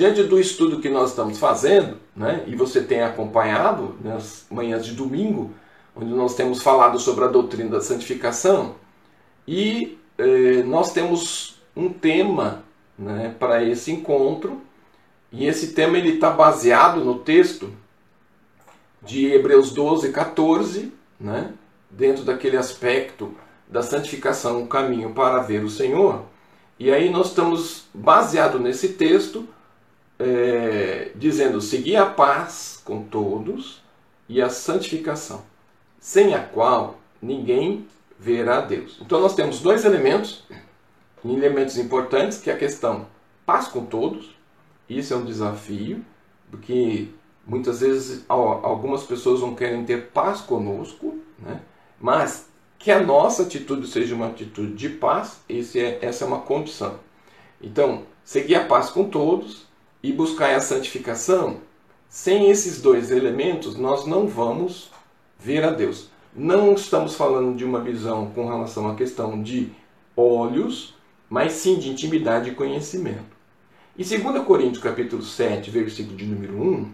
diante do estudo que nós estamos fazendo, né, e você tem acompanhado nas manhãs de domingo, onde nós temos falado sobre a doutrina da santificação, e eh, nós temos um tema né, para esse encontro, e esse tema ele está baseado no texto de Hebreus 12, 14, né, dentro daquele aspecto da santificação, o caminho para ver o Senhor. E aí nós estamos baseado nesse texto, é, dizendo seguir a paz com todos e a santificação, sem a qual ninguém verá Deus. Então nós temos dois elementos, elementos importantes, que é a questão paz com todos. Isso é um desafio, porque muitas vezes algumas pessoas não querem ter paz conosco, né? mas que a nossa atitude seja uma atitude de paz, é, essa é uma condição. Então, seguir a paz com todos e buscar a santificação, sem esses dois elementos, nós não vamos ver a Deus. Não estamos falando de uma visão com relação à questão de olhos, mas sim de intimidade e conhecimento. Em 2 Coríntios capítulo 7, versículo de número 1,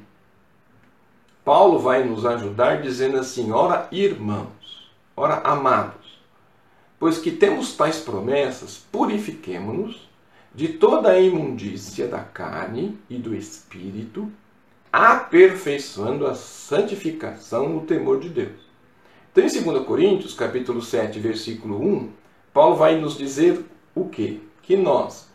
Paulo vai nos ajudar dizendo assim: Ora, irmãos, Ora, amados, pois que temos tais promessas, purifiquemo-nos de toda a imundícia da carne e do espírito, aperfeiçoando a santificação no temor de Deus. Então, em 2 Coríntios, capítulo 7, versículo 1, Paulo vai nos dizer o quê? Que nós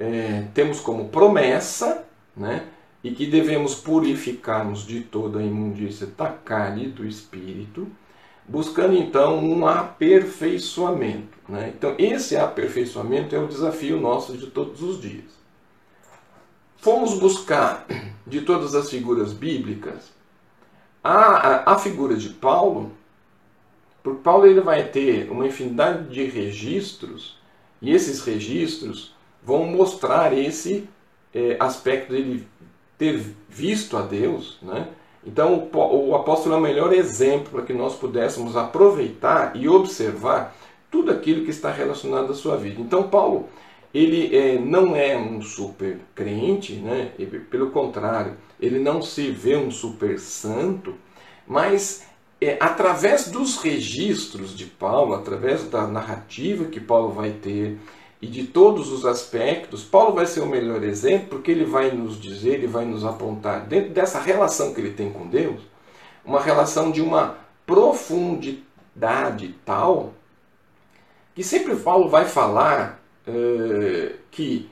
é, temos como promessa, né, e que devemos purificar-nos de toda a imundícia da carne e do espírito, buscando então um aperfeiçoamento. Né? Então, esse aperfeiçoamento é o desafio nosso de todos os dias. Fomos buscar de todas as figuras bíblicas a, a, a figura de Paulo, porque Paulo ele vai ter uma infinidade de registros, e esses registros vão mostrar esse é, aspecto dele ter visto a Deus, né? Então, o apóstolo é o melhor exemplo para que nós pudéssemos aproveitar e observar tudo aquilo que está relacionado à sua vida. Então, Paulo, ele é, não é um super crente, né? pelo contrário, ele não se vê um super santo, mas é, através dos registros de Paulo, através da narrativa que Paulo vai ter, e de todos os aspectos, Paulo vai ser o melhor exemplo porque ele vai nos dizer, ele vai nos apontar, dentro dessa relação que ele tem com Deus, uma relação de uma profundidade tal que sempre Paulo vai falar uh, que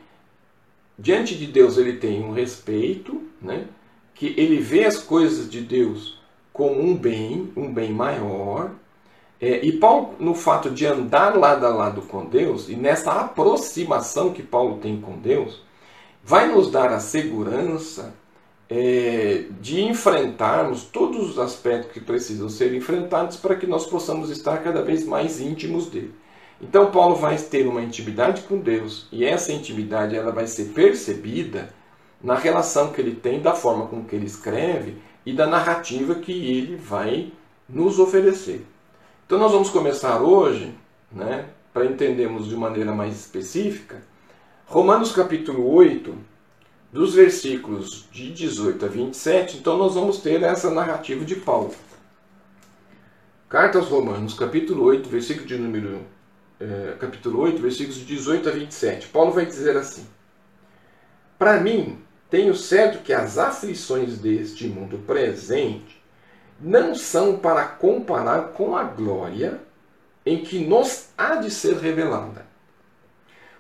diante de Deus ele tem um respeito, né? que ele vê as coisas de Deus como um bem, um bem maior, é, e Paulo, no fato de andar lado a lado com Deus, e nessa aproximação que Paulo tem com Deus, vai nos dar a segurança é, de enfrentarmos todos os aspectos que precisam ser enfrentados para que nós possamos estar cada vez mais íntimos dele. Então Paulo vai ter uma intimidade com Deus e essa intimidade ela vai ser percebida na relação que ele tem, da forma com que ele escreve e da narrativa que ele vai nos oferecer. Então nós vamos começar hoje, né, para entendermos de maneira mais específica, Romanos capítulo 8, dos versículos de 18 a 27, então nós vamos ter essa narrativa de Paulo. Carta aos Romanos, capítulo 8, versículo de número é, capítulo 8, versículos de 18 a 27. Paulo vai dizer assim: Para mim, tenho certo que as aflições deste mundo presente não são para comparar com a glória em que nos há de ser revelada.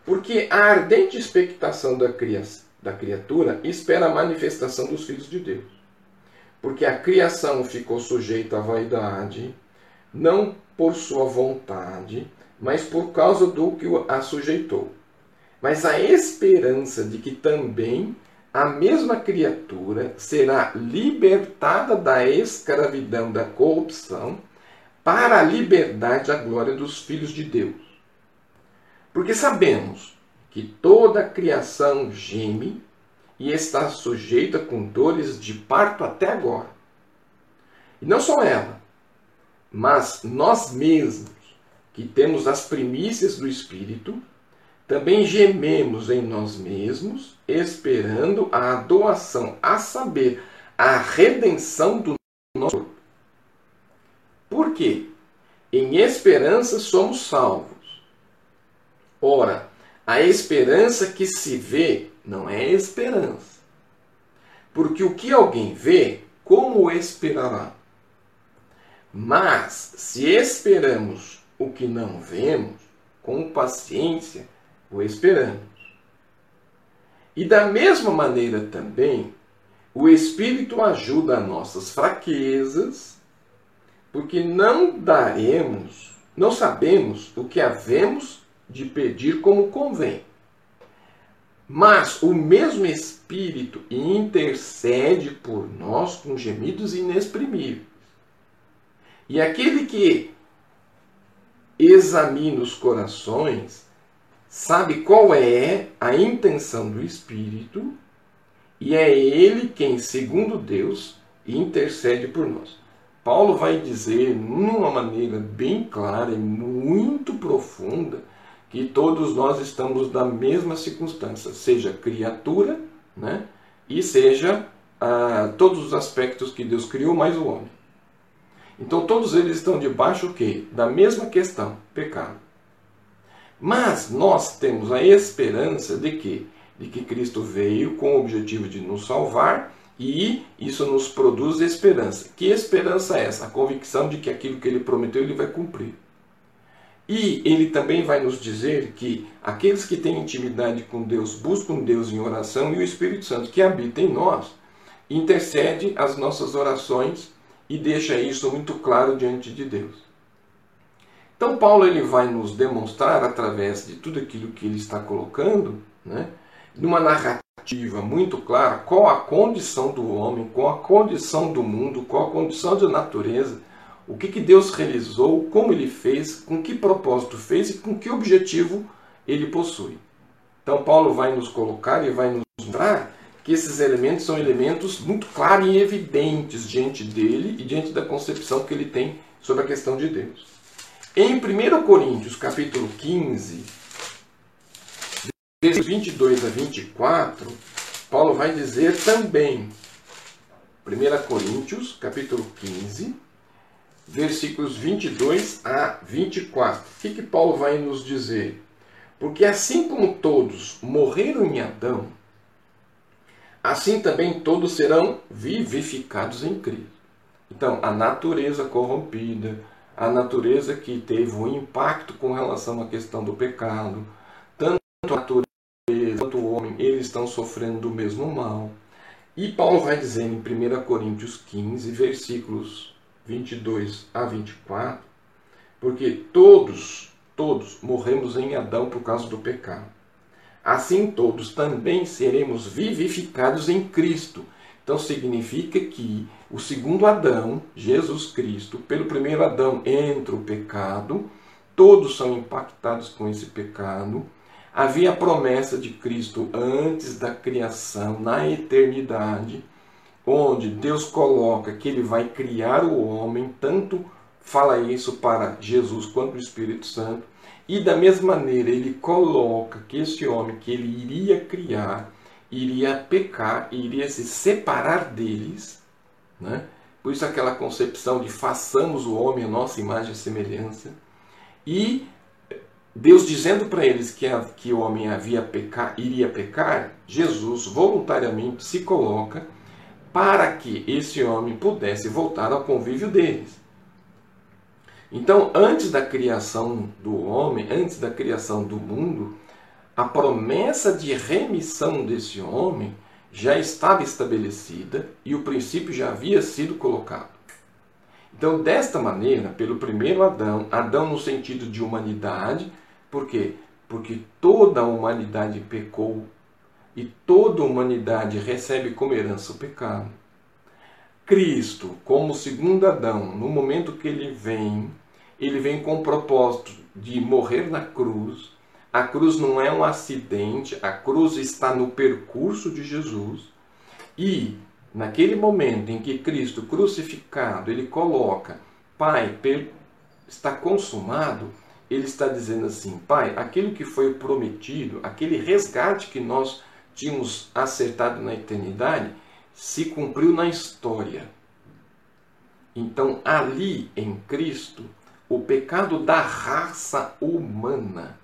Porque a ardente expectação da, da criatura espera a manifestação dos filhos de Deus. Porque a criação ficou sujeita à vaidade, não por sua vontade, mas por causa do que a sujeitou. Mas a esperança de que também a mesma criatura será libertada da escravidão da corrupção para a liberdade a glória dos filhos de Deus. Porque sabemos que toda a criação geme e está sujeita com dores de parto até agora. E não só ela, mas nós mesmos, que temos as primícias do Espírito, também gememos em nós mesmos, esperando a doação, a saber, a redenção do nosso corpo. Por quê? Em esperança somos salvos. Ora, a esperança que se vê não é esperança. Porque o que alguém vê, como esperará? Mas, se esperamos o que não vemos, com paciência o esperamos. E da mesma maneira também, o Espírito ajuda as nossas fraquezas, porque não daremos, não sabemos o que havemos de pedir como convém. Mas o mesmo Espírito intercede por nós com gemidos inexprimíveis. E aquele que examina os corações sabe qual é a intenção do Espírito e é ele quem, segundo Deus, intercede por nós. Paulo vai dizer, numa maneira bem clara e muito profunda, que todos nós estamos na mesma circunstância, seja criatura, né, e seja ah, todos os aspectos que Deus criou, mais o homem. Então todos eles estão debaixo o quê? Da mesma questão, pecado. Mas nós temos a esperança de que, de que Cristo veio com o objetivo de nos salvar e isso nos produz esperança. Que esperança é essa? A convicção de que aquilo que ele prometeu ele vai cumprir. E ele também vai nos dizer que aqueles que têm intimidade com Deus buscam Deus em oração e o Espírito Santo que habita em nós intercede as nossas orações e deixa isso muito claro diante de Deus. Então Paulo ele vai nos demonstrar através de tudo aquilo que ele está colocando, né, numa narrativa muito clara, qual a condição do homem, qual a condição do mundo, qual a condição da natureza, o que, que Deus realizou, como ele fez, com que propósito fez e com que objetivo ele possui. Então Paulo vai nos colocar e vai nos mostrar que esses elementos são elementos muito claros e evidentes diante dele e diante da concepção que ele tem sobre a questão de Deus. Em 1 Coríntios, capítulo 15, versículos 22 a 24, Paulo vai dizer também, 1 Coríntios, capítulo 15, versículos 22 a 24. O que, que Paulo vai nos dizer? Porque assim como todos morreram em Adão, assim também todos serão vivificados em Cristo. Então, a natureza corrompida, a natureza que teve um impacto com relação à questão do pecado. Tanto a natureza quanto o homem, eles estão sofrendo do mesmo mal. E Paulo vai dizer em 1 Coríntios 15, versículos 22 a 24, porque todos, todos morremos em Adão por causa do pecado. Assim todos também seremos vivificados em Cristo então significa que o segundo Adão, Jesus Cristo, pelo primeiro Adão entra o pecado, todos são impactados com esse pecado. Havia a promessa de Cristo antes da criação, na eternidade, onde Deus coloca que ele vai criar o homem, tanto fala isso para Jesus quanto o Espírito Santo, e da mesma maneira ele coloca que esse homem que ele iria criar iria pecar, iria se separar deles, né? por isso aquela concepção de façamos o homem a nossa imagem e semelhança, e Deus dizendo para eles que, a, que o homem havia pecar, iria pecar, Jesus voluntariamente se coloca para que esse homem pudesse voltar ao convívio deles. Então, antes da criação do homem, antes da criação do mundo, a promessa de remissão desse homem já estava estabelecida e o princípio já havia sido colocado. Então, desta maneira, pelo primeiro Adão, Adão no sentido de humanidade, por quê? Porque toda a humanidade pecou e toda a humanidade recebe como herança o pecado. Cristo, como segundo Adão, no momento que ele vem, ele vem com o propósito de morrer na cruz a cruz não é um acidente, a cruz está no percurso de Jesus. E naquele momento em que Cristo crucificado, ele coloca, Pai, está consumado, ele está dizendo assim: Pai, aquilo que foi prometido, aquele resgate que nós tínhamos acertado na eternidade, se cumpriu na história. Então, ali em Cristo, o pecado da raça humana,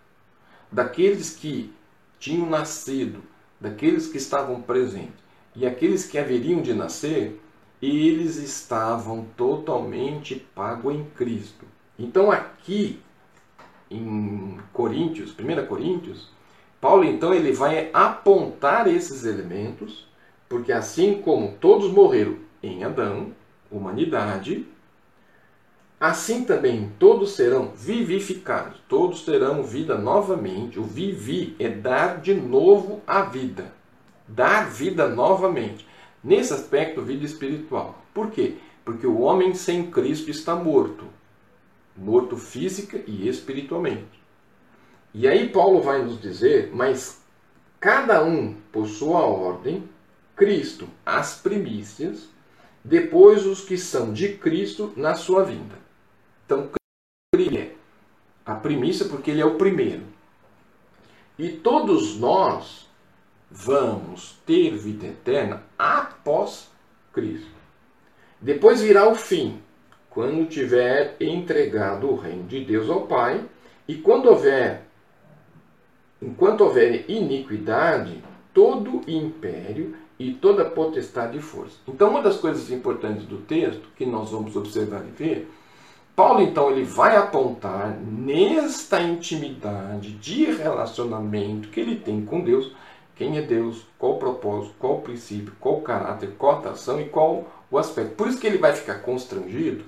daqueles que tinham nascido, daqueles que estavam presentes e aqueles que haveriam de nascer, eles estavam totalmente pagos em Cristo. Então, aqui em Coríntios, 1 Coríntios, Paulo então ele vai apontar esses elementos, porque assim como todos morreram em Adão, humanidade, assim também todos serão vivificados, todos terão vida novamente. O vivi é dar de novo a vida, dar vida novamente. Nesse aspecto, vida espiritual. Por quê? Porque o homem sem Cristo está morto, morto física e espiritualmente. E aí Paulo vai nos dizer, mas cada um por sua ordem, Cristo as primícias, depois os que são de Cristo na sua vinda. Então, Cristo é a primícia porque ele é o primeiro. E todos nós vamos ter vida eterna após Cristo. Depois virá o fim, quando tiver entregado o reino de Deus ao Pai, e quando houver enquanto houver iniquidade, todo império e toda potestade e força. Então, uma das coisas importantes do texto que nós vamos observar e ver, Paulo então ele vai apontar nesta intimidade de relacionamento que ele tem com Deus, quem é Deus, qual o propósito, qual o princípio, qual o caráter, qual a ação e qual o aspecto. Por isso que ele vai ficar constrangido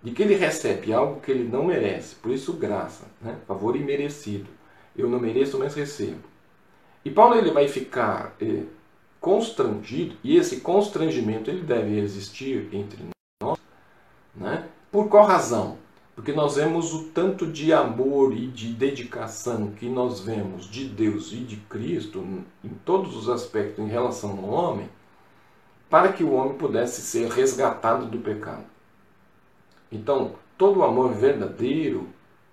de que ele recebe algo que ele não merece. Por isso, graça, né? favor imerecido. Eu não mereço, mas recebo. E Paulo ele vai ficar eh, constrangido, e esse constrangimento ele deve existir entre nós, né? Por qual razão? Porque nós vemos o tanto de amor e de dedicação que nós vemos de Deus e de Cristo em todos os aspectos em relação ao homem, para que o homem pudesse ser resgatado do pecado. Então, todo amor verdadeiro,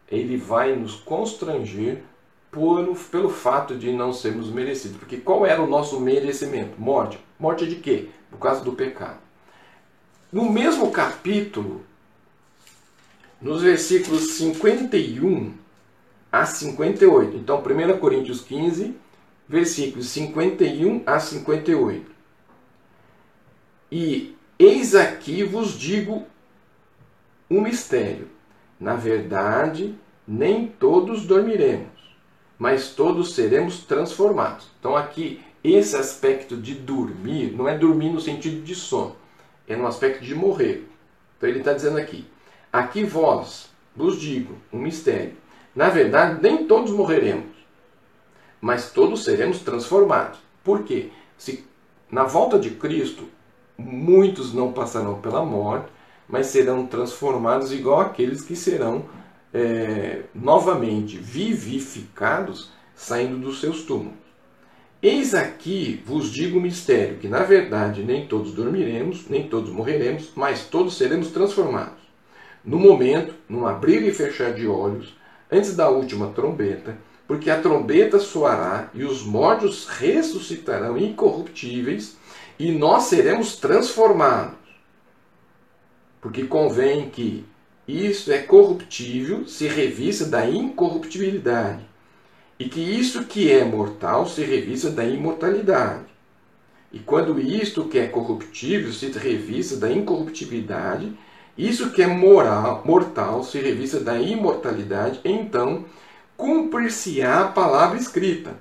ele vai nos constranger por, pelo fato de não sermos merecidos. Porque qual era o nosso merecimento? Morte. Morte de quê? Por causa do pecado. No mesmo capítulo, nos versículos 51 a 58. Então, 1 Coríntios 15, versículos 51 a 58. E eis aqui vos digo um mistério. Na verdade, nem todos dormiremos mas todos seremos transformados. Então aqui esse aspecto de dormir não é dormir no sentido de sono, é no aspecto de morrer. Então ele está dizendo aqui: aqui vós vos digo um mistério. Na verdade, nem todos morreremos, mas todos seremos transformados. Por quê? Se na volta de Cristo muitos não passarão pela morte, mas serão transformados igual aqueles que serão é, novamente vivificados, saindo dos seus túmulos. Eis aqui vos digo o mistério, que na verdade nem todos dormiremos, nem todos morreremos, mas todos seremos transformados. No momento, num abrir e fechar de olhos, antes da última trombeta, porque a trombeta soará e os mortos ressuscitarão incorruptíveis e nós seremos transformados. Porque convém que isto é corruptível se revista da incorruptibilidade, e que isto que é mortal se revista da imortalidade. E quando isto que é corruptível se revista da incorruptibilidade, isso que é moral, mortal se revista da imortalidade, então cumprir-se-á a palavra escrita.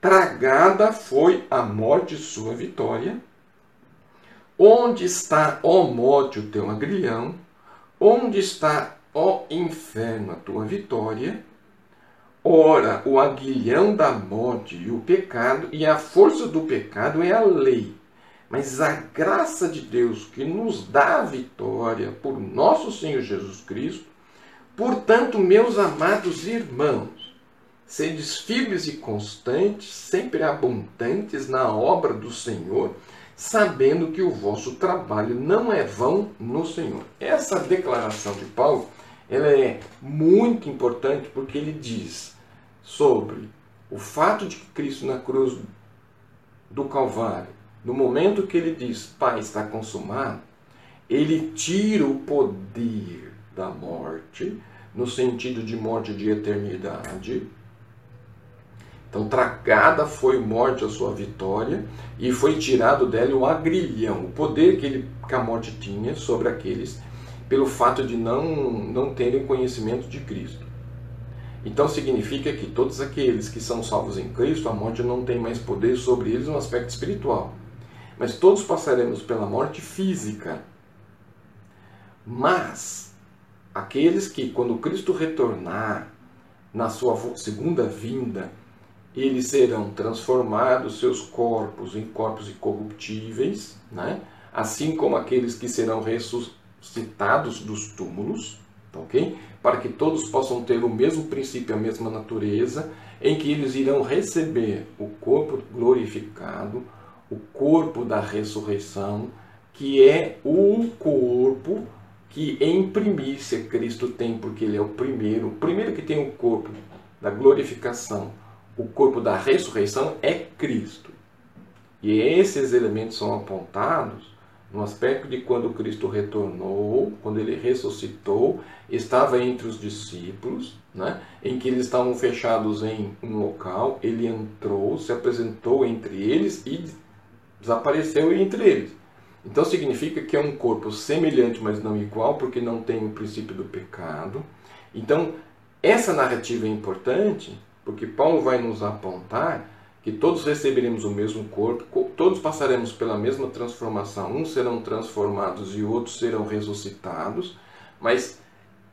Tragada foi a morte sua vitória. Onde está, ó morte, o teu agrilhão? Onde está, ó inferno, a tua vitória? Ora, o aguilhão da morte e o pecado, e a força do pecado é a lei. Mas a graça de Deus que nos dá a vitória por nosso Senhor Jesus Cristo, portanto, meus amados irmãos, sedes firmes e constantes, sempre abundantes na obra do Senhor, sabendo que o vosso trabalho não é vão no Senhor. Essa declaração de Paulo ela é muito importante porque ele diz sobre o fato de que Cristo na cruz do Calvário, no momento que ele diz, Pai, está consumado, ele tira o poder da morte, no sentido de morte de eternidade. Então, tragada foi morte a sua vitória, e foi tirado dela o agrilhão, o poder que, ele, que a morte tinha sobre aqueles, pelo fato de não, não terem conhecimento de Cristo. Então significa que todos aqueles que são salvos em Cristo, a morte não tem mais poder sobre eles no aspecto espiritual. Mas todos passaremos pela morte física. Mas aqueles que, quando Cristo retornar na sua segunda vinda, eles serão transformados seus corpos em corpos incorruptíveis, né? assim como aqueles que serão ressuscitados dos túmulos, ok? Para que todos possam ter o mesmo princípio, a mesma natureza, em que eles irão receber o corpo glorificado, o corpo da ressurreição, que é o corpo que em primícia Cristo tem, porque ele é o primeiro, o primeiro que tem o corpo da glorificação, o corpo da ressurreição é Cristo. E esses elementos são apontados no aspecto de quando Cristo retornou, quando ele ressuscitou, estava entre os discípulos, né, em que eles estavam fechados em um local, ele entrou, se apresentou entre eles e desapareceu entre eles. Então significa que é um corpo semelhante, mas não igual, porque não tem o princípio do pecado. Então, essa narrativa é importante, porque Paulo vai nos apontar que todos receberemos o mesmo corpo, todos passaremos pela mesma transformação, uns serão transformados e outros serão ressuscitados, mas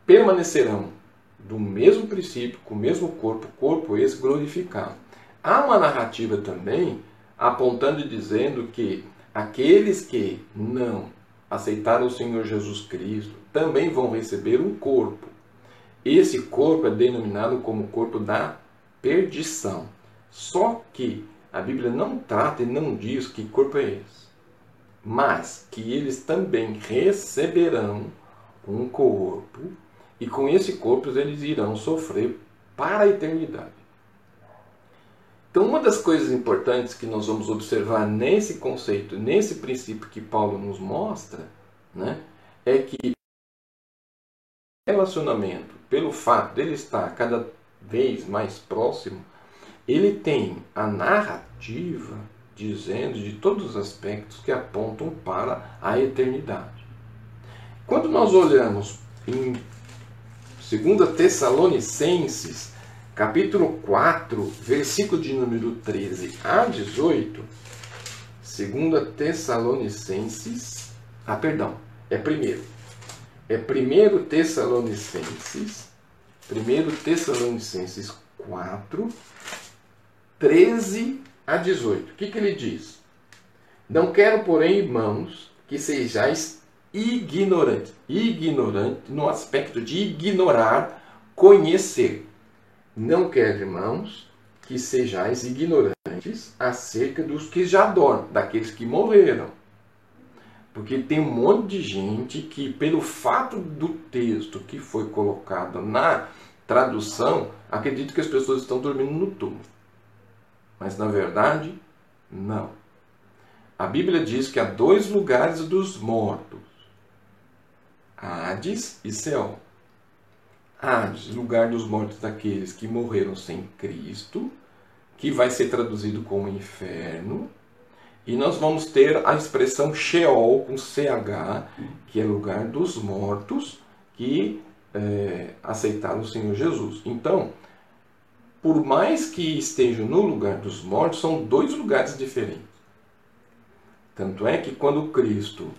permanecerão do mesmo princípio, com o mesmo corpo, corpo esse glorificado. Há uma narrativa também apontando e dizendo que Aqueles que não aceitaram o Senhor Jesus Cristo também vão receber um corpo. Esse corpo é denominado como corpo da perdição. Só que a Bíblia não trata e não diz que corpo é esse. Mas que eles também receberão um corpo e com esse corpo eles irão sofrer para a eternidade. Então, uma das coisas importantes que nós vamos observar nesse conceito, nesse princípio que Paulo nos mostra, né, é que relacionamento, pelo fato dele estar cada vez mais próximo, ele tem a narrativa dizendo de todos os aspectos que apontam para a eternidade. Quando nós olhamos em 2 Tessalonicenses, capítulo 4, versículo de número 13 a 18, 2 Tessalonicenses, ah, perdão, é primeiro. É primeiro Tessalonicenses, primeiro Tessalonicenses 4, 13 a 18. O que, que ele diz? Não quero, porém, irmãos, que sejais ignorantes. Ignorante no aspecto de ignorar, conhecer não quero, irmãos, que sejais ignorantes acerca dos que já dormem, daqueles que morreram. Porque tem um monte de gente que, pelo fato do texto que foi colocado na tradução, acredita que as pessoas estão dormindo no túmulo. Mas na verdade, não. A Bíblia diz que há dois lugares dos mortos: Hades e Céu. Hades, lugar dos mortos daqueles que morreram sem Cristo, que vai ser traduzido como inferno. E nós vamos ter a expressão Sheol com CH, que é lugar dos mortos que é, aceitaram o Senhor Jesus. Então, por mais que estejam no lugar dos mortos, são dois lugares diferentes. Tanto é que quando Cristo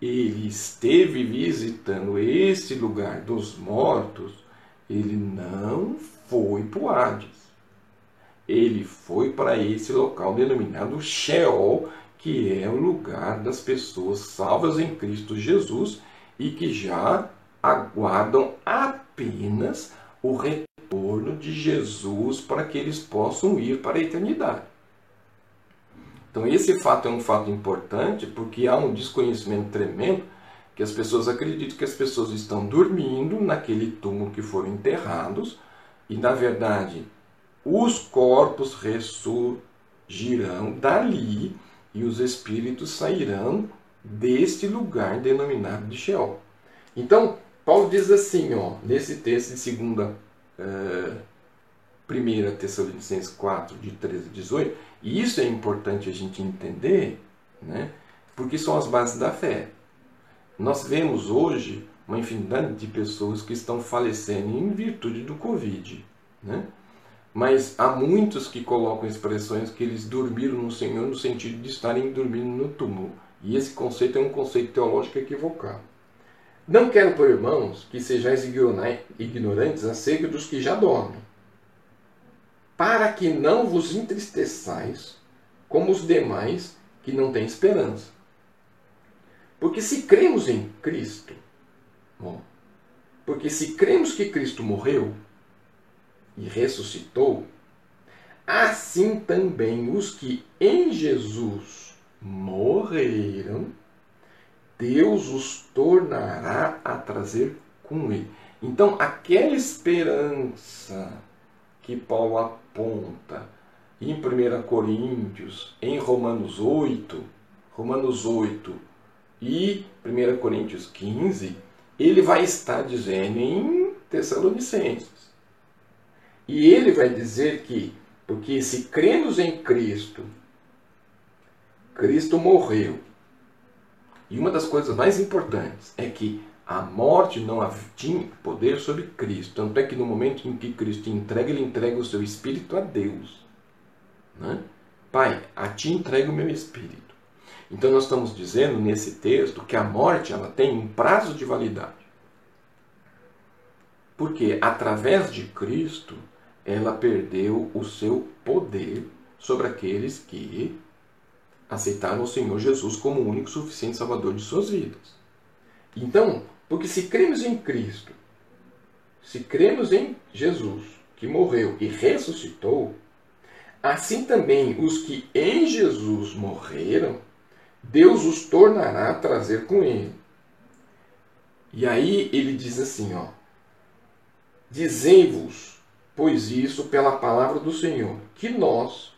ele esteve visitando esse lugar dos mortos, ele não foi para o Hades. Ele foi para esse local denominado Sheol, que é o lugar das pessoas salvas em Cristo Jesus e que já aguardam apenas o retorno de Jesus para que eles possam ir para a eternidade. Então, esse fato é um fato importante porque há um desconhecimento tremendo que as pessoas acreditam que as pessoas estão dormindo naquele túmulo que foram enterrados e, na verdade, os corpos ressurgirão dali e os espíritos sairão deste lugar denominado de Sheol. Então, Paulo diz assim, ó, nesse texto de segunda, uh, Tessalonicenses 4, de 13 a 18, e isso é importante a gente entender, né, porque são as bases da fé. Nós vemos hoje uma infinidade de pessoas que estão falecendo em virtude do Covid. Né? Mas há muitos que colocam expressões que eles dormiram no Senhor no sentido de estarem dormindo no túmulo. E esse conceito é um conceito teológico equivocado. Não quero, por irmãos, que sejais ignorantes acerca dos que já dormem, para que não vos entristeçais como os demais que não têm esperança. Porque se cremos em Cristo, bom, porque se cremos que Cristo morreu e ressuscitou, assim também os que em Jesus morreram, Deus os tornará a trazer com ele. Então, aquela esperança que Paulo aponta em 1 Coríntios, em Romanos 8, Romanos 8, e 1 Coríntios 15, ele vai estar dizendo em Tessalonicenses. E ele vai dizer que, porque se cremos em Cristo, Cristo morreu. E uma das coisas mais importantes é que a morte não tinha poder sobre Cristo. Tanto é que no momento em que Cristo entrega, ele entrega o seu espírito a Deus. Né? Pai, a ti entrego o meu espírito. Então nós estamos dizendo nesse texto que a morte ela tem um prazo de validade. Porque através de Cristo ela perdeu o seu poder sobre aqueles que aceitaram o Senhor Jesus como o único suficiente salvador de suas vidas. Então, porque se cremos em Cristo, se cremos em Jesus, que morreu e ressuscitou, assim também os que em Jesus morreram Deus os tornará a trazer com ele. E aí ele diz assim, ó: Dizei-vos, pois isso pela palavra do Senhor, que nós,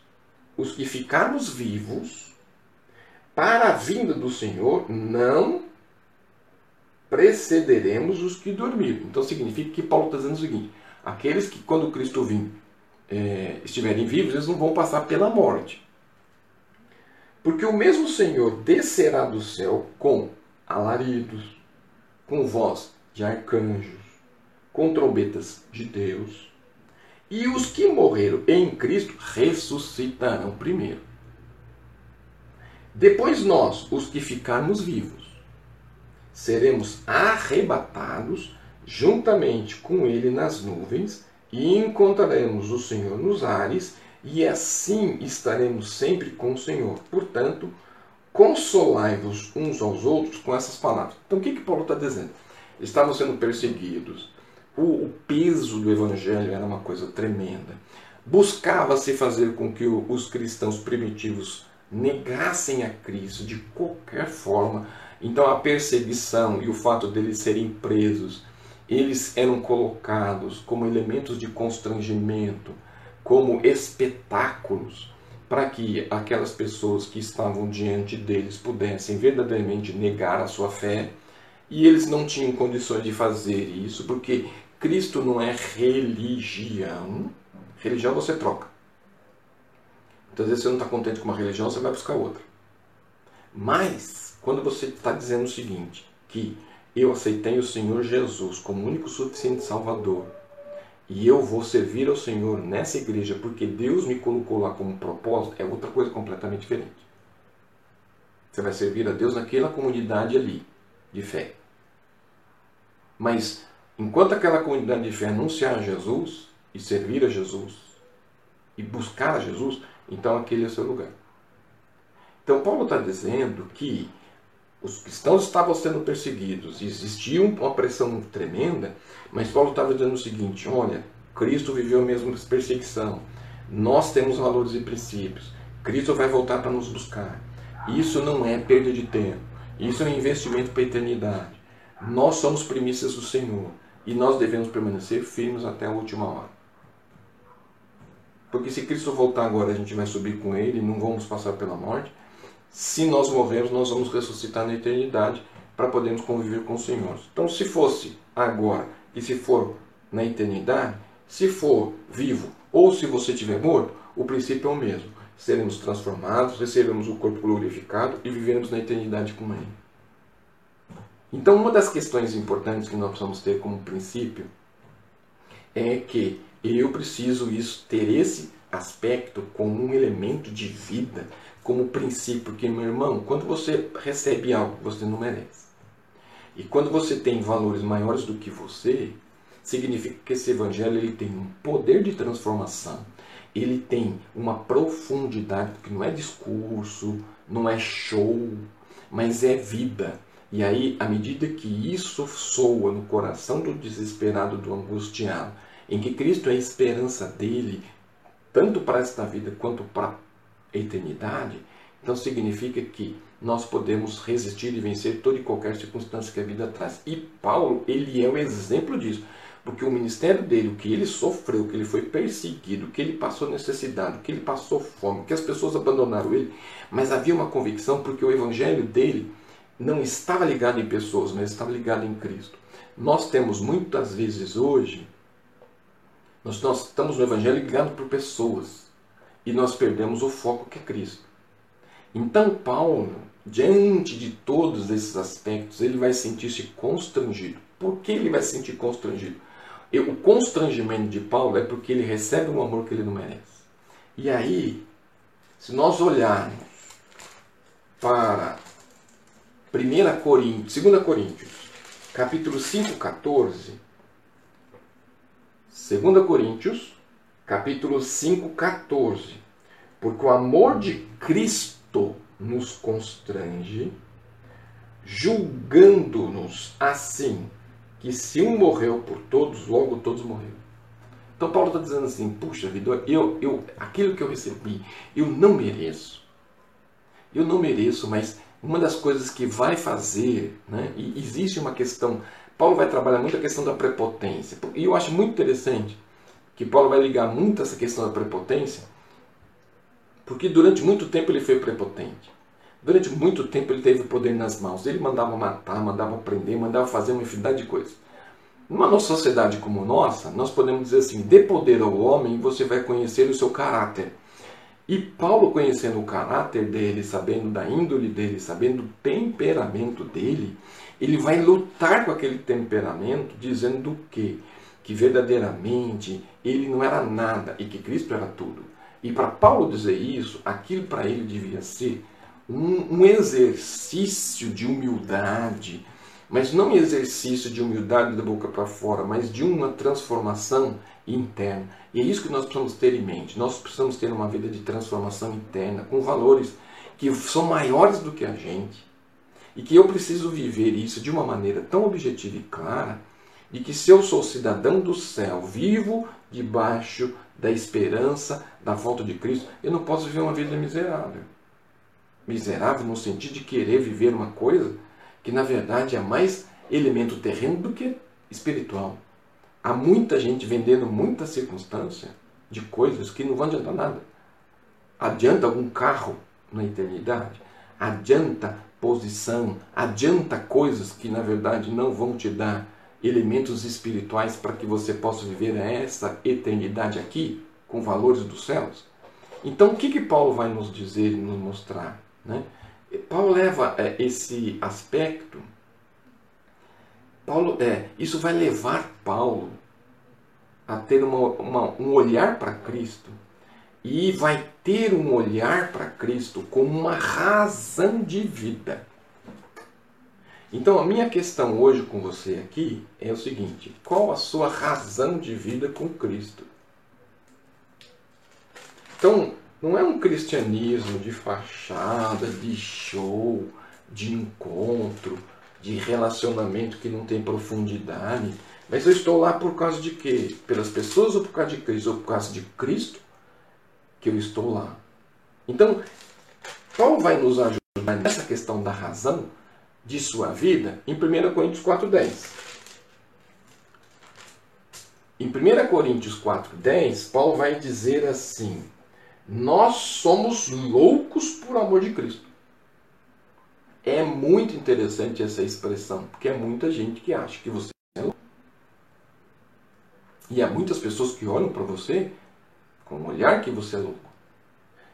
os que ficarmos vivos, para a vinda do Senhor, não precederemos os que dormiram. Então significa que Paulo está dizendo o seguinte: aqueles que, quando Cristo vir, é, estiverem vivos, eles não vão passar pela morte. Porque o mesmo Senhor descerá do céu com alaridos, com voz de arcanjos, com trombetas de Deus. E os que morreram em Cristo ressuscitarão primeiro. Depois nós, os que ficarmos vivos, seremos arrebatados juntamente com ele nas nuvens e encontraremos o Senhor nos ares e assim estaremos sempre com o Senhor. Portanto, consolai-vos uns aos outros com essas palavras. Então, o que, que Paulo está dizendo? Estavam sendo perseguidos. O, o peso do evangelho era uma coisa tremenda. Buscava-se fazer com que o, os cristãos primitivos negassem a Cristo de qualquer forma. Então, a perseguição e o fato deles serem presos, eles eram colocados como elementos de constrangimento como espetáculos para que aquelas pessoas que estavam diante deles pudessem verdadeiramente negar a sua fé. E eles não tinham condições de fazer isso, porque Cristo não é religião. Religião você troca. Então, às vezes você não está contente com uma religião, você vai buscar outra. Mas, quando você está dizendo o seguinte, que eu aceitei o Senhor Jesus como único suficiente Salvador, e eu vou servir ao Senhor nessa igreja porque Deus me colocou lá como propósito, é outra coisa completamente diferente. Você vai servir a Deus naquela comunidade ali, de fé. Mas, enquanto aquela comunidade de fé anunciar Jesus, e servir a Jesus, e buscar a Jesus, então aquele é o seu lugar. Então, Paulo está dizendo que os cristãos estavam sendo perseguidos, existia uma pressão tremenda, mas Paulo estava dizendo o seguinte: olha, Cristo viveu a mesma perseguição, nós temos valores e princípios, Cristo vai voltar para nos buscar. Isso não é perda de tempo, Isso é um investimento para a eternidade. Nós somos primícias do Senhor e nós devemos permanecer firmes até a última hora. Porque se Cristo voltar agora, a gente vai subir com Ele, não vamos passar pela morte. Se nós morrermos, nós vamos ressuscitar na eternidade para podermos conviver com o Senhor. Então, se fosse agora e se for na eternidade, se for vivo ou se você estiver morto, o princípio é o mesmo. Seremos transformados, receberemos o corpo glorificado e viveremos na eternidade com Ele. Então, uma das questões importantes que nós precisamos ter como princípio é que eu preciso isso, ter esse aspecto como um elemento de vida, como princípio, porque meu irmão, quando você recebe algo que você não merece, e quando você tem valores maiores do que você, significa que esse evangelho ele tem um poder de transformação, ele tem uma profundidade, porque não é discurso, não é show, mas é vida. E aí, à medida que isso soa no coração do desesperado, do angustiado, em que Cristo é a esperança dele, tanto para esta vida quanto para eternidade, então significa que nós podemos resistir e vencer toda e qualquer circunstância que a vida traz. E Paulo, ele é o exemplo disso. Porque o ministério dele, o que ele sofreu, que ele foi perseguido, que ele passou necessidade, que ele passou fome, que as pessoas abandonaram ele, mas havia uma convicção porque o evangelho dele não estava ligado em pessoas, mas estava ligado em Cristo. Nós temos muitas vezes hoje nós, nós estamos no Evangelho ligado por pessoas e nós perdemos o foco que é Cristo. Então, Paulo, diante de todos esses aspectos, ele vai sentir-se constrangido. Por que ele vai se sentir constrangido? O constrangimento de Paulo é porque ele recebe um amor que ele não merece. E aí, se nós olharmos para 1 Coríntios, 2 Coríntios, capítulo 5, 14, 2 Coríntios, capítulo 5, 14. Porque o amor de Cristo nos constrange, julgando-nos assim, que se um morreu por todos, logo todos morreram. Então Paulo está dizendo assim, puxa vida, eu, eu, aquilo que eu recebi, eu não mereço. Eu não mereço, mas uma das coisas que vai fazer, né, e existe uma questão Paulo vai trabalhar muito a questão da prepotência. E eu acho muito interessante que Paulo vai ligar muito essa questão da prepotência, porque durante muito tempo ele foi prepotente. Durante muito tempo ele teve o poder nas mãos. Ele mandava matar, mandava prender, mandava fazer uma infinidade de coisas. Numa sociedade como nossa, nós podemos dizer assim: dê poder ao homem você vai conhecer o seu caráter. E Paulo, conhecendo o caráter dele, sabendo da índole dele, sabendo do temperamento dele, ele vai lutar com aquele temperamento, dizendo o quê? Que verdadeiramente ele não era nada e que Cristo era tudo. E para Paulo dizer isso, aquilo para ele devia ser um, um exercício de humildade, mas não um exercício de humildade da boca para fora, mas de uma transformação interna. E é isso que nós precisamos ter em mente. Nós precisamos ter uma vida de transformação interna, com valores que são maiores do que a gente e que eu preciso viver isso de uma maneira tão objetiva e clara, de que se eu sou cidadão do céu, vivo debaixo da esperança da volta de Cristo, eu não posso viver uma vida miserável. Miserável no sentido de querer viver uma coisa que na verdade é mais elemento terreno do que espiritual. Há muita gente vendendo muita circunstância de coisas que não vão adiantar nada. Adianta algum carro na eternidade? Adianta posição, adianta coisas que na verdade não vão te dar elementos espirituais para que você possa viver essa eternidade aqui com valores dos céus. Então, o que, que Paulo vai nos dizer e nos mostrar? Né? Paulo leva é, esse aspecto, Paulo, é, isso vai levar Paulo a ter uma, uma, um olhar para Cristo e vai ter um olhar para Cristo como uma razão de vida. Então, a minha questão hoje com você aqui é o seguinte: qual a sua razão de vida com Cristo? Então, não é um cristianismo de fachada, de show, de encontro, de relacionamento que não tem profundidade. Mas eu estou lá por causa de quê? Pelas pessoas ou por causa de Cristo? Ou por causa de Cristo que eu estou lá. Então, Paulo vai nos ajudar nessa questão da razão, de sua vida em 1 Coríntios 4,10. Em 1 Coríntios 4,10, Paulo vai dizer assim: Nós somos loucos por amor de Cristo. É muito interessante essa expressão, porque é muita gente que acha que você é louco. E há muitas pessoas que olham para você com um olhar que você é louco.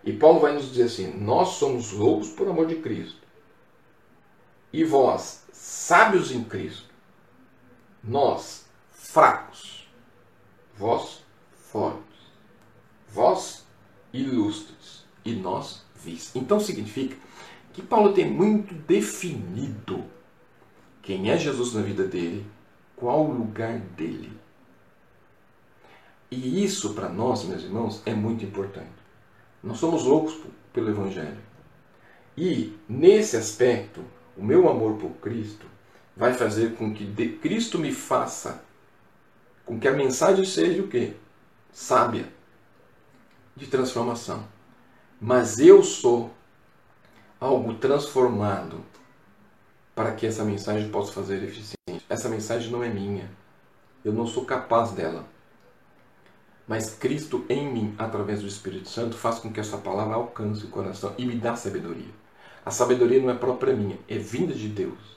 E Paulo vai nos dizer assim: Nós somos loucos por amor de Cristo. E vós, sábios em Cristo, nós, fracos, vós, fortes, vós, ilustres, e nós, vis. Então significa que Paulo tem muito definido quem é Jesus na vida dele, qual o lugar dele. E isso para nós, meus irmãos, é muito importante. Nós somos loucos pelo Evangelho. E nesse aspecto, o meu amor por Cristo vai fazer com que Cristo me faça, com que a mensagem seja o quê? Sábia, de transformação. Mas eu sou algo transformado para que essa mensagem possa fazer eficiente. Essa mensagem não é minha. Eu não sou capaz dela. Mas Cristo em mim, através do Espírito Santo, faz com que essa palavra alcance o coração e me dá sabedoria. A sabedoria não é própria minha, é vinda de Deus.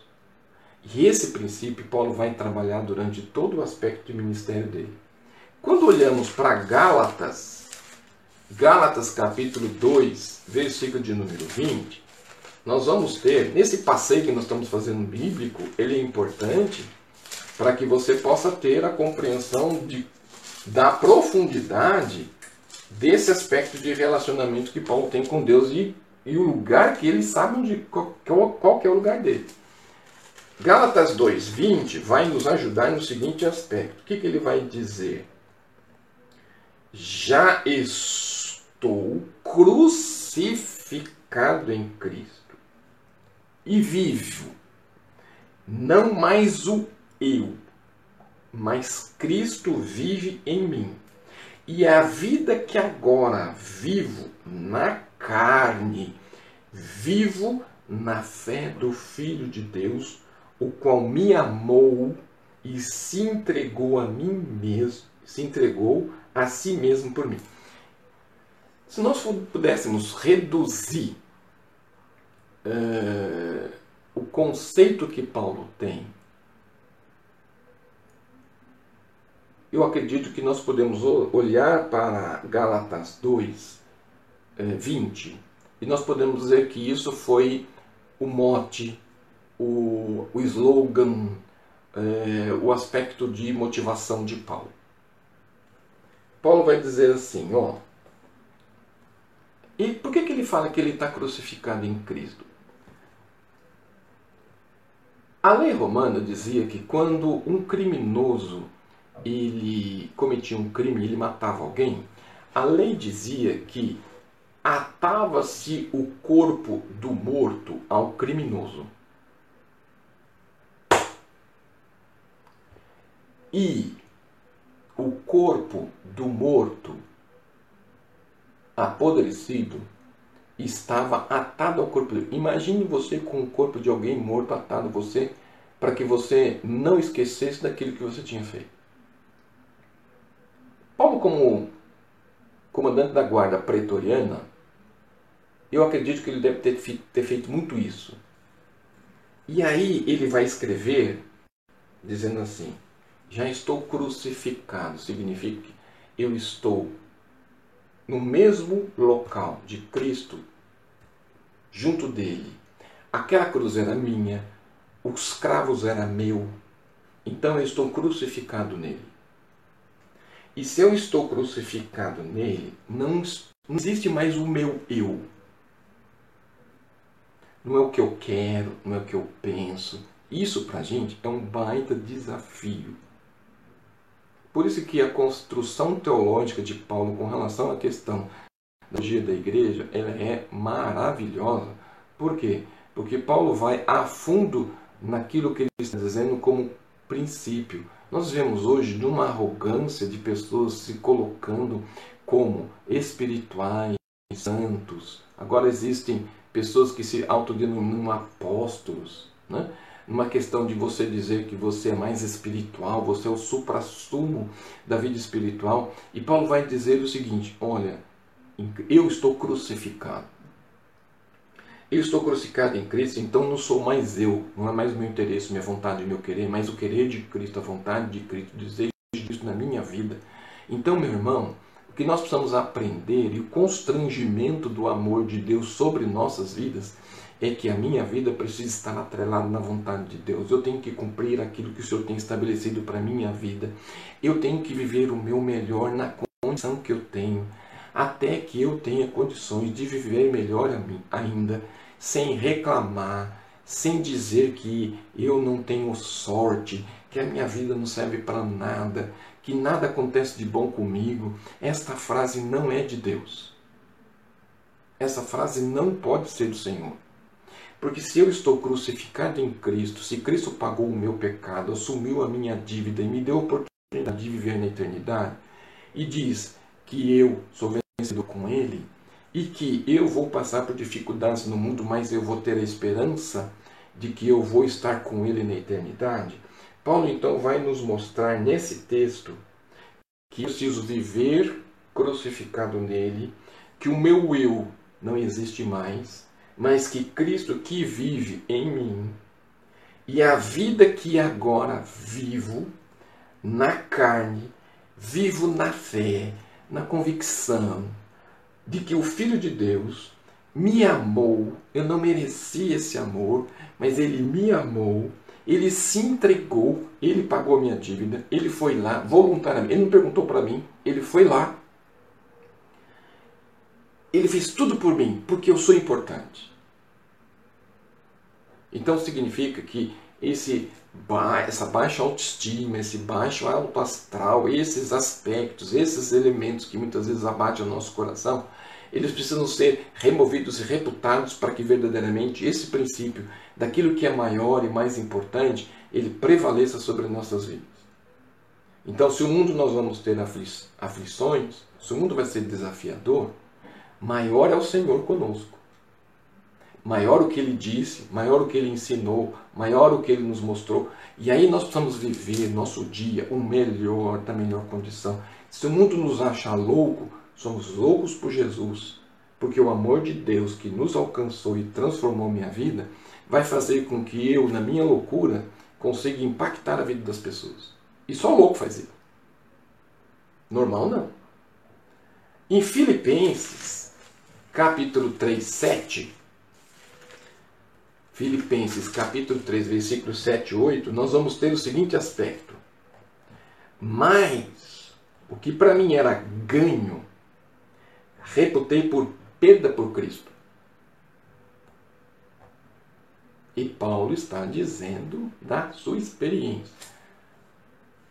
E esse princípio Paulo vai trabalhar durante todo o aspecto de ministério dele. Quando olhamos para Gálatas, Gálatas capítulo 2, versículo de número 20, nós vamos ter, nesse passeio que nós estamos fazendo bíblico, ele é importante para que você possa ter a compreensão de, da profundidade desse aspecto de relacionamento que Paulo tem com Deus e e o lugar que ele sabe onde, qual, qual é o lugar dele. Gálatas 2,20 vai nos ajudar no seguinte aspecto. O que, que ele vai dizer? Já estou crucificado em Cristo e vivo, não mais o eu, mas Cristo vive em mim. E a vida que agora vivo na carne, vivo na fé do Filho de Deus, o qual me amou e se entregou a mim mesmo, se entregou a si mesmo por mim. Se nós pudéssemos reduzir uh, o conceito que Paulo tem, eu acredito que nós podemos olhar para Gálatas 2, 20. Eh, e nós podemos dizer que isso foi o mote, o, o slogan, é, o aspecto de motivação de Paulo. Paulo vai dizer assim, ó. E por que, que ele fala que ele está crucificado em Cristo? A lei romana dizia que quando um criminoso ele cometia um crime, ele matava alguém, a lei dizia que atava-se o corpo do morto ao criminoso. E o corpo do morto apodrecido estava atado ao corpo dele. Imagine você com o corpo de alguém morto atado você para que você não esquecesse daquilo que você tinha feito. Paulo, como comandante da guarda pretoriana, eu acredito que ele deve ter, ter feito muito isso. E aí ele vai escrever dizendo assim: Já estou crucificado. Significa que eu estou no mesmo local de Cristo, junto dele. Aquela cruz era minha, os cravos era meu. Então eu estou crucificado nele. E se eu estou crucificado nele, não, não existe mais o meu eu não é o que eu quero, não é o que eu penso. Isso para a gente é um baita desafio. Por isso que a construção teológica de Paulo com relação à questão da dia da igreja, ela é maravilhosa. Por quê? Porque Paulo vai a fundo naquilo que ele está dizendo como princípio. Nós vemos hoje de uma arrogância de pessoas se colocando como espirituais, santos. Agora existem pessoas que se autodenominam apóstolos. né? numa questão de você dizer que você é mais espiritual, você é o supra-sumo da vida espiritual. E Paulo vai dizer o seguinte: olha, eu estou crucificado. Eu estou crucificado em Cristo, então não sou mais eu, não é mais o meu interesse, minha vontade, meu querer, mas o querer de Cristo, a vontade de Cristo, o desejo de Cristo na minha vida. Então, meu irmão, que nós precisamos aprender e o constrangimento do amor de Deus sobre nossas vidas é que a minha vida precisa estar atrelada na vontade de Deus. Eu tenho que cumprir aquilo que o Senhor tem estabelecido para a minha vida. Eu tenho que viver o meu melhor na condição que eu tenho, até que eu tenha condições de viver melhor ainda, sem reclamar, sem dizer que eu não tenho sorte, que a minha vida não serve para nada, que nada acontece de bom comigo. Esta frase não é de Deus. Essa frase não pode ser do Senhor. Porque se eu estou crucificado em Cristo, se Cristo pagou o meu pecado, assumiu a minha dívida e me deu a oportunidade de viver na eternidade, e diz que eu sou vencido com Ele, e que eu vou passar por dificuldades no mundo, mas eu vou ter a esperança de que eu vou estar com Ele na eternidade, Paulo então vai nos mostrar nesse texto que eu preciso viver crucificado nele, que o meu eu não existe mais, mas que Cristo que vive em mim e a vida que agora vivo na carne, vivo na fé, na convicção de que o Filho de Deus me amou, eu não merecia esse amor, mas ele me amou, ele se entregou, ele pagou minha dívida, ele foi lá voluntariamente, ele não perguntou para mim, ele foi lá ele fez tudo por mim, porque eu sou importante. Então significa que esse, essa baixa autoestima, esse baixo alto astral, esses aspectos, esses elementos que muitas vezes abatem o nosso coração, eles precisam ser removidos e reputados para que verdadeiramente esse princípio daquilo que é maior e mais importante, ele prevaleça sobre as nossas vidas. Então, se o mundo nós vamos ter aflições, se o mundo vai ser desafiador, maior é o Senhor conosco. Maior o que ele disse, maior o que ele ensinou, maior o que ele nos mostrou. E aí nós precisamos viver nosso dia o melhor, da melhor condição. Se o mundo nos achar louco, somos loucos por Jesus. Porque o amor de Deus que nos alcançou e transformou minha vida vai fazer com que eu, na minha loucura, consiga impactar a vida das pessoas. E só louco faz isso. Normal não. Em Filipenses, capítulo 3, 7. Filipenses capítulo 3, versículos 7 e 8, nós vamos ter o seguinte aspecto. Mas o que para mim era ganho, reputei por perda por Cristo. E Paulo está dizendo da sua experiência.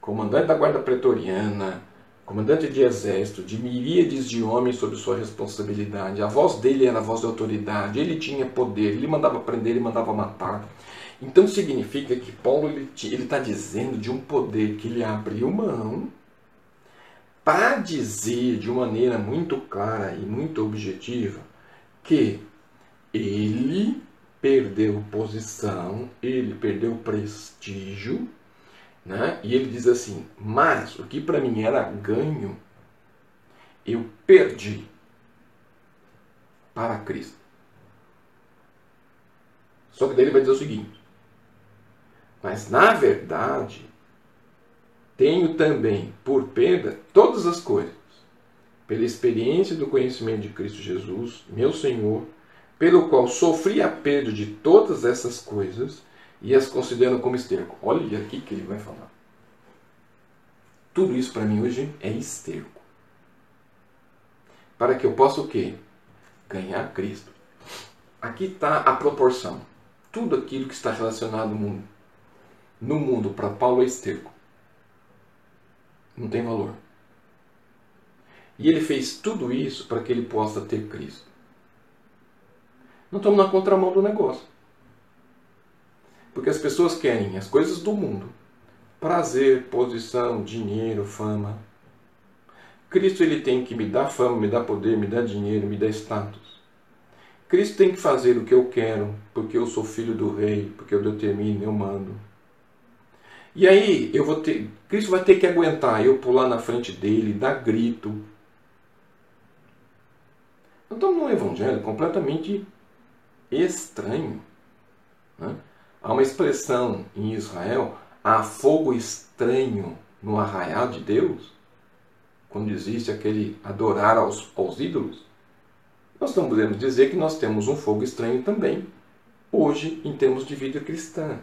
Comandante da guarda pretoriana, comandante de exército, de miríades de homens sob sua responsabilidade. A voz dele era a voz de autoridade, ele tinha poder, ele mandava prender, ele mandava matar. Então significa que Paulo ele está dizendo de um poder que ele abriu mão para dizer de maneira muito clara e muito objetiva que ele perdeu posição, ele perdeu prestígio, né? E ele diz assim: Mas o que para mim era ganho, eu perdi para Cristo. Só que daí ele vai dizer o seguinte: Mas na verdade, tenho também por perda todas as coisas, pela experiência do conhecimento de Cristo Jesus, meu Senhor, pelo qual sofri a perda de todas essas coisas e as consideram como esterco. Olha aqui que ele vai falar. Tudo isso para mim hoje é esterco. Para que eu possa o quê? Ganhar Cristo. Aqui está a proporção. Tudo aquilo que está relacionado no mundo. No mundo, para Paulo é esterco. Não tem valor. E ele fez tudo isso para que ele possa ter Cristo. Não estamos na contramão do negócio. Porque as pessoas querem as coisas do mundo: prazer, posição, dinheiro, fama. Cristo ele tem que me dar fama, me dar poder, me dar dinheiro, me dar status. Cristo tem que fazer o que eu quero, porque eu sou filho do rei, porque eu determino, eu mando. E aí eu vou ter, Cristo vai ter que aguentar eu pular na frente dele, dar grito. Nós estamos num evangelho completamente estranho. Né? Há uma expressão em Israel, há fogo estranho no arraial de Deus, quando existe aquele adorar aos, aos ídolos. Nós não podemos dizer que nós temos um fogo estranho também, hoje, em termos de vida cristã.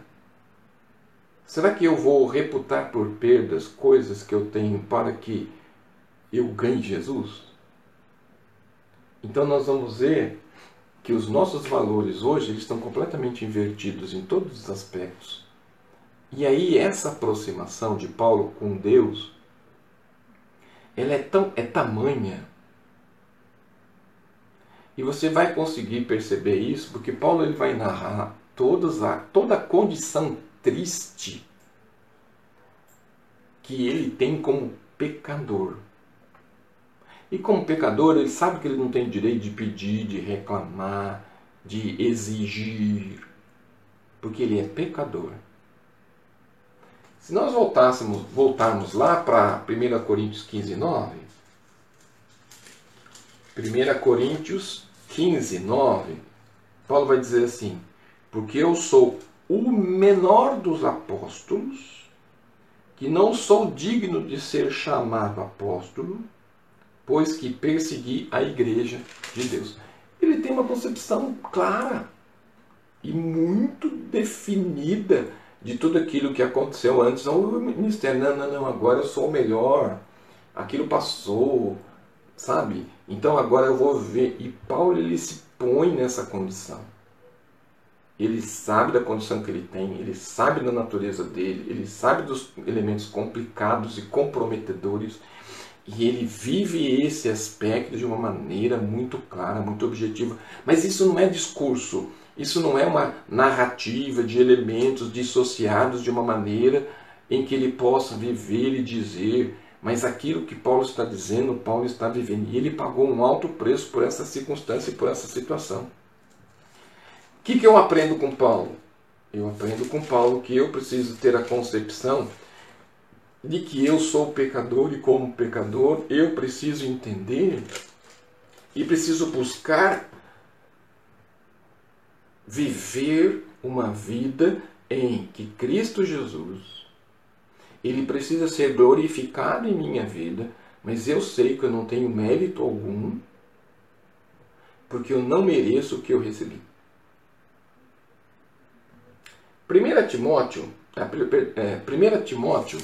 Será que eu vou reputar por perdas coisas que eu tenho para que eu ganhe Jesus? Então nós vamos ver que os nossos valores hoje eles estão completamente invertidos em todos os aspectos. E aí essa aproximação de Paulo com Deus, ela é tão é tamanha. E você vai conseguir perceber isso porque Paulo ele vai narrar todas a, toda a condição triste que ele tem como pecador. E como pecador, ele sabe que ele não tem direito de pedir, de reclamar, de exigir, porque ele é pecador. Se nós voltássemos, voltarmos lá para 1 Coríntios 15, 9, 1 Coríntios 15, 9, Paulo vai dizer assim: Porque eu sou o menor dos apóstolos, que não sou digno de ser chamado apóstolo, pois que persegui a igreja de Deus. Ele tem uma concepção clara e muito definida de tudo aquilo que aconteceu antes ao ministério. Não, não, não, agora eu sou o melhor. Aquilo passou, sabe? Então agora eu vou ver. E Paulo ele se põe nessa condição. Ele sabe da condição que ele tem, ele sabe da natureza dele, ele sabe dos elementos complicados e comprometedores e ele vive esse aspecto de uma maneira muito clara, muito objetiva. Mas isso não é discurso, isso não é uma narrativa de elementos dissociados de uma maneira em que ele possa viver e dizer, mas aquilo que Paulo está dizendo, Paulo está vivendo. E ele pagou um alto preço por essa circunstância e por essa situação. O que, que eu aprendo com Paulo? Eu aprendo com Paulo que eu preciso ter a concepção de que eu sou pecador e, como pecador, eu preciso entender e preciso buscar viver uma vida em que Cristo Jesus ele precisa ser glorificado em minha vida, mas eu sei que eu não tenho mérito algum, porque eu não mereço o que eu recebi. 1 Timóteo, 1 é, Timóteo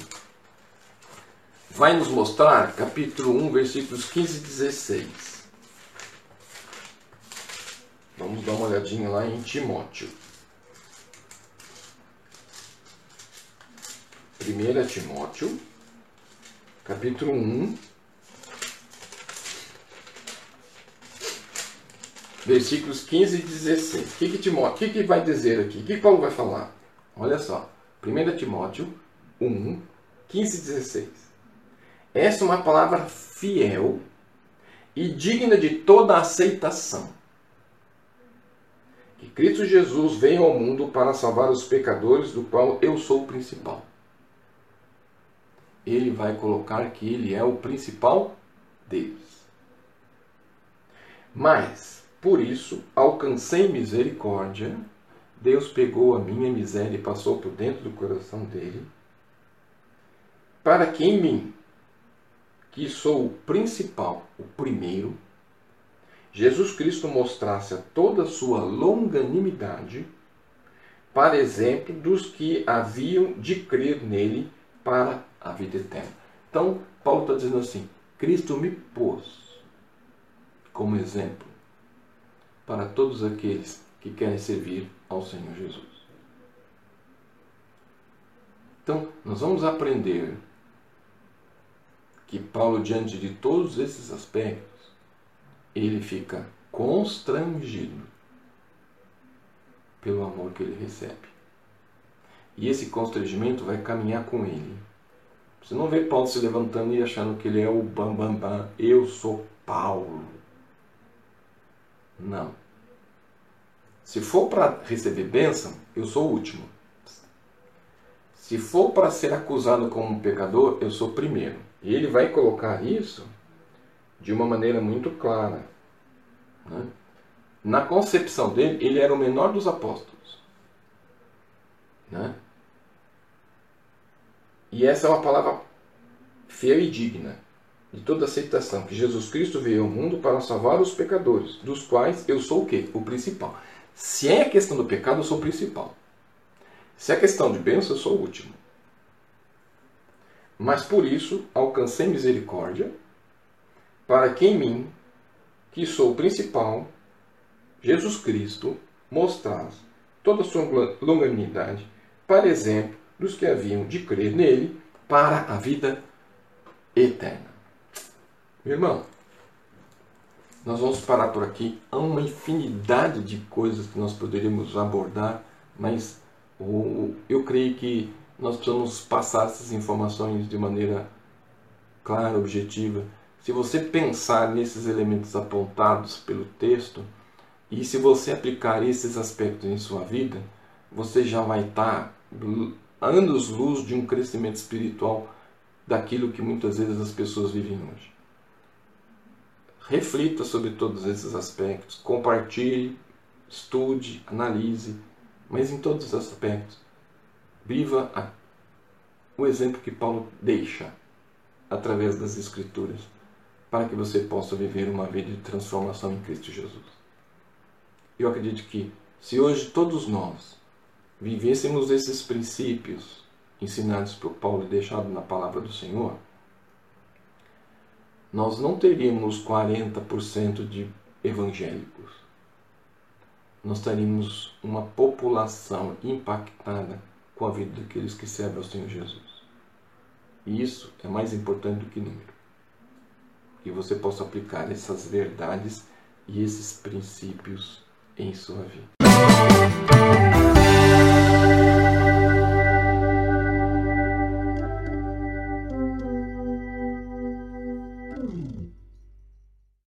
vai nos mostrar, capítulo 1, versículos 15 e 16. Vamos dar uma olhadinha lá em Timóteo. 1 Timóteo, capítulo 1, versículos 15 e 16. O que, que, Timóteo, que, que vai dizer aqui? O que Paulo vai falar? Olha só. 1 Timóteo 1, 15 e 16. Essa é uma palavra fiel e digna de toda aceitação. Que Cristo Jesus veio ao mundo para salvar os pecadores, do qual eu sou o principal. Ele vai colocar que ele é o principal deles. Mas, por isso, alcancei misericórdia. Deus pegou a minha miséria e passou por dentro do coração dele, para que em mim, que sou o principal, o primeiro, Jesus Cristo mostrasse a toda a sua longanimidade, para exemplo dos que haviam de crer nele para a vida eterna. Então, Paulo está dizendo assim: Cristo me pôs como exemplo para todos aqueles que querem servir ao Senhor Jesus. Então, nós vamos aprender que Paulo, diante de todos esses aspectos, ele fica constrangido pelo amor que ele recebe. E esse constrangimento vai caminhar com ele. Você não vê Paulo se levantando e achando que ele é o bambambam, bam, bam, eu sou Paulo. Não. Se for para receber bênção, eu sou o último. Se for para ser acusado como pecador, eu sou o primeiro. E ele vai colocar isso de uma maneira muito clara. Né? Na concepção dele, ele era o menor dos apóstolos. Né? E essa é uma palavra fiel e digna de toda aceitação, que Jesus Cristo veio ao mundo para salvar os pecadores, dos quais eu sou o quê? O principal. Se é a questão do pecado, eu sou o principal. Se é a questão de bênção, eu sou o último. Mas por isso alcancei misericórdia, para que em mim, que sou o principal, Jesus Cristo, mostrasse toda a sua longanimidade, para exemplo dos que haviam de crer nele, para a vida eterna. Meu irmão, nós vamos parar por aqui. Há uma infinidade de coisas que nós poderíamos abordar, mas eu creio que nós precisamos passar essas informações de maneira clara, objetiva. Se você pensar nesses elementos apontados pelo texto e se você aplicar esses aspectos em sua vida, você já vai estar anos-luz de um crescimento espiritual daquilo que muitas vezes as pessoas vivem hoje. Reflita sobre todos esses aspectos, compartilhe, estude, analise, mas em todos os aspectos. Viva a, o exemplo que Paulo deixa através das Escrituras, para que você possa viver uma vida de transformação em Cristo Jesus. Eu acredito que se hoje todos nós vivêssemos esses princípios ensinados por Paulo e deixados na palavra do Senhor, nós não teríamos 40% de evangélicos. Nós teríamos uma população impactada com a vida daqueles que servem ao Senhor Jesus. E isso é mais importante do que número. Que você possa aplicar essas verdades e esses princípios em sua vida.